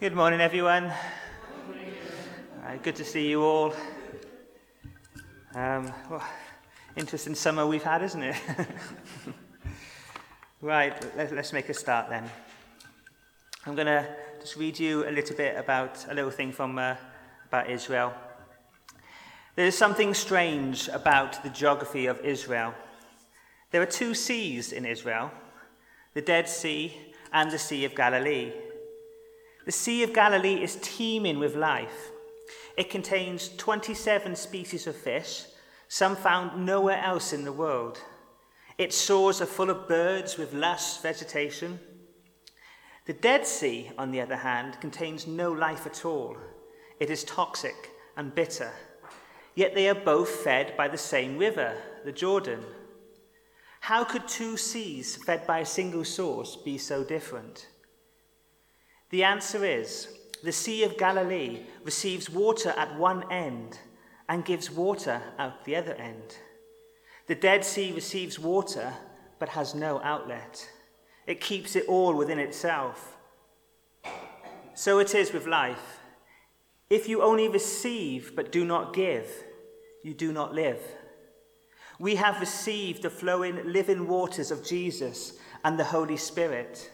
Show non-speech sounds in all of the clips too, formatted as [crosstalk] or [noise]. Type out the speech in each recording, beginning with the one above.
Good morning, everyone. Uh, good to see you all. Um, well, interesting summer we've had, isn't it? [laughs] right, let, us make a start then. I'm going to just read you a little bit about a little thing from uh, about Israel. There is something strange about the geography of Israel. There are two seas in Israel the Dead Sea and the Sea of Galilee. The Sea of Galilee is teeming with life. It contains 27 species of fish, some found nowhere else in the world. Its shores are full of birds with lush vegetation. The Dead Sea, on the other hand, contains no life at all. It is toxic and bitter. Yet they are both fed by the same river, the Jordan. How could two seas fed by a single source be so different? The answer is the Sea of Galilee receives water at one end and gives water out the other end. The Dead Sea receives water but has no outlet. It keeps it all within itself. So it is with life. If you only receive but do not give, you do not live. We have received the flowing living waters of Jesus and the Holy Spirit.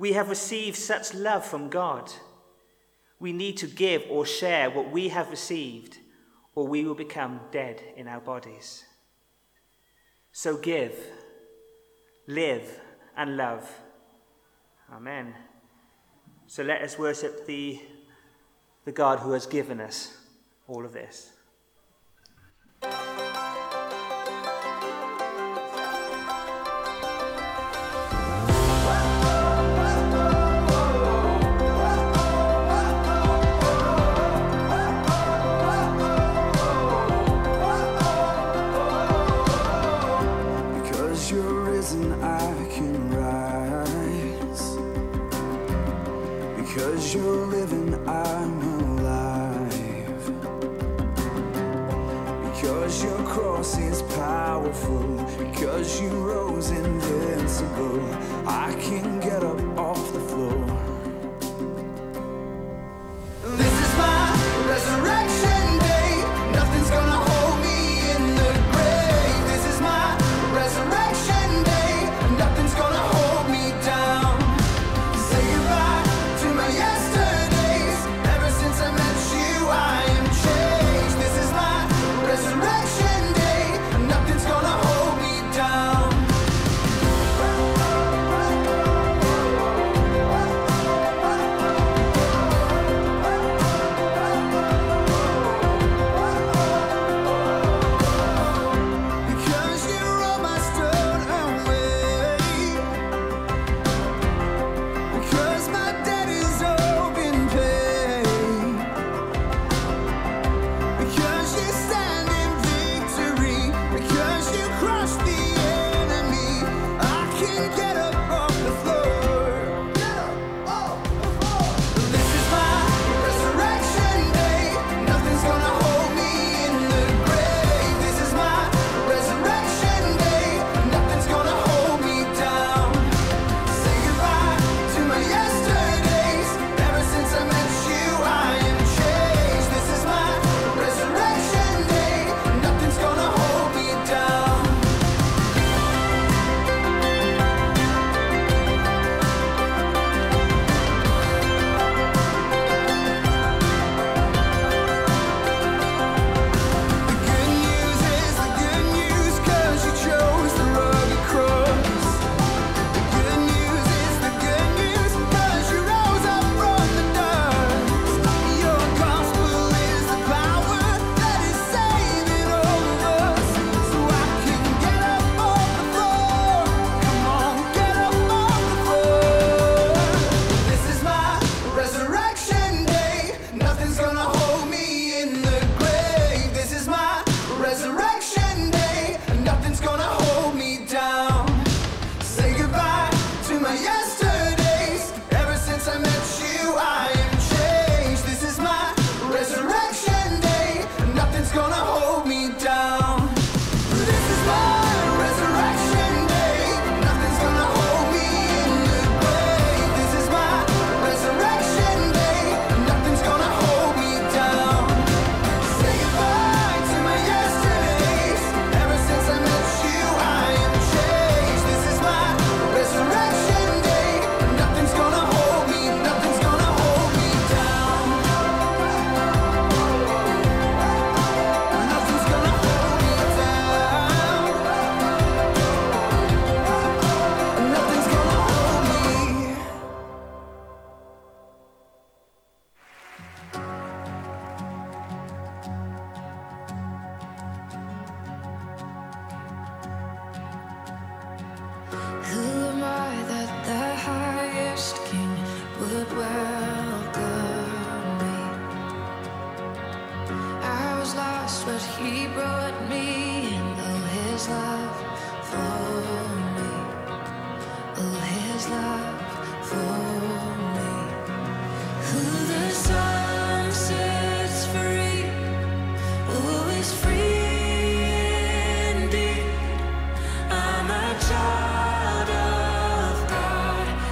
We have received such love from God. We need to give or share what we have received, or we will become dead in our bodies. So give, live, and love. Amen. So let us worship the, the God who has given us all of this. you're living, I'm alive. Because your cross is powerful, because you rose invincible, I can get up Nothing's gonna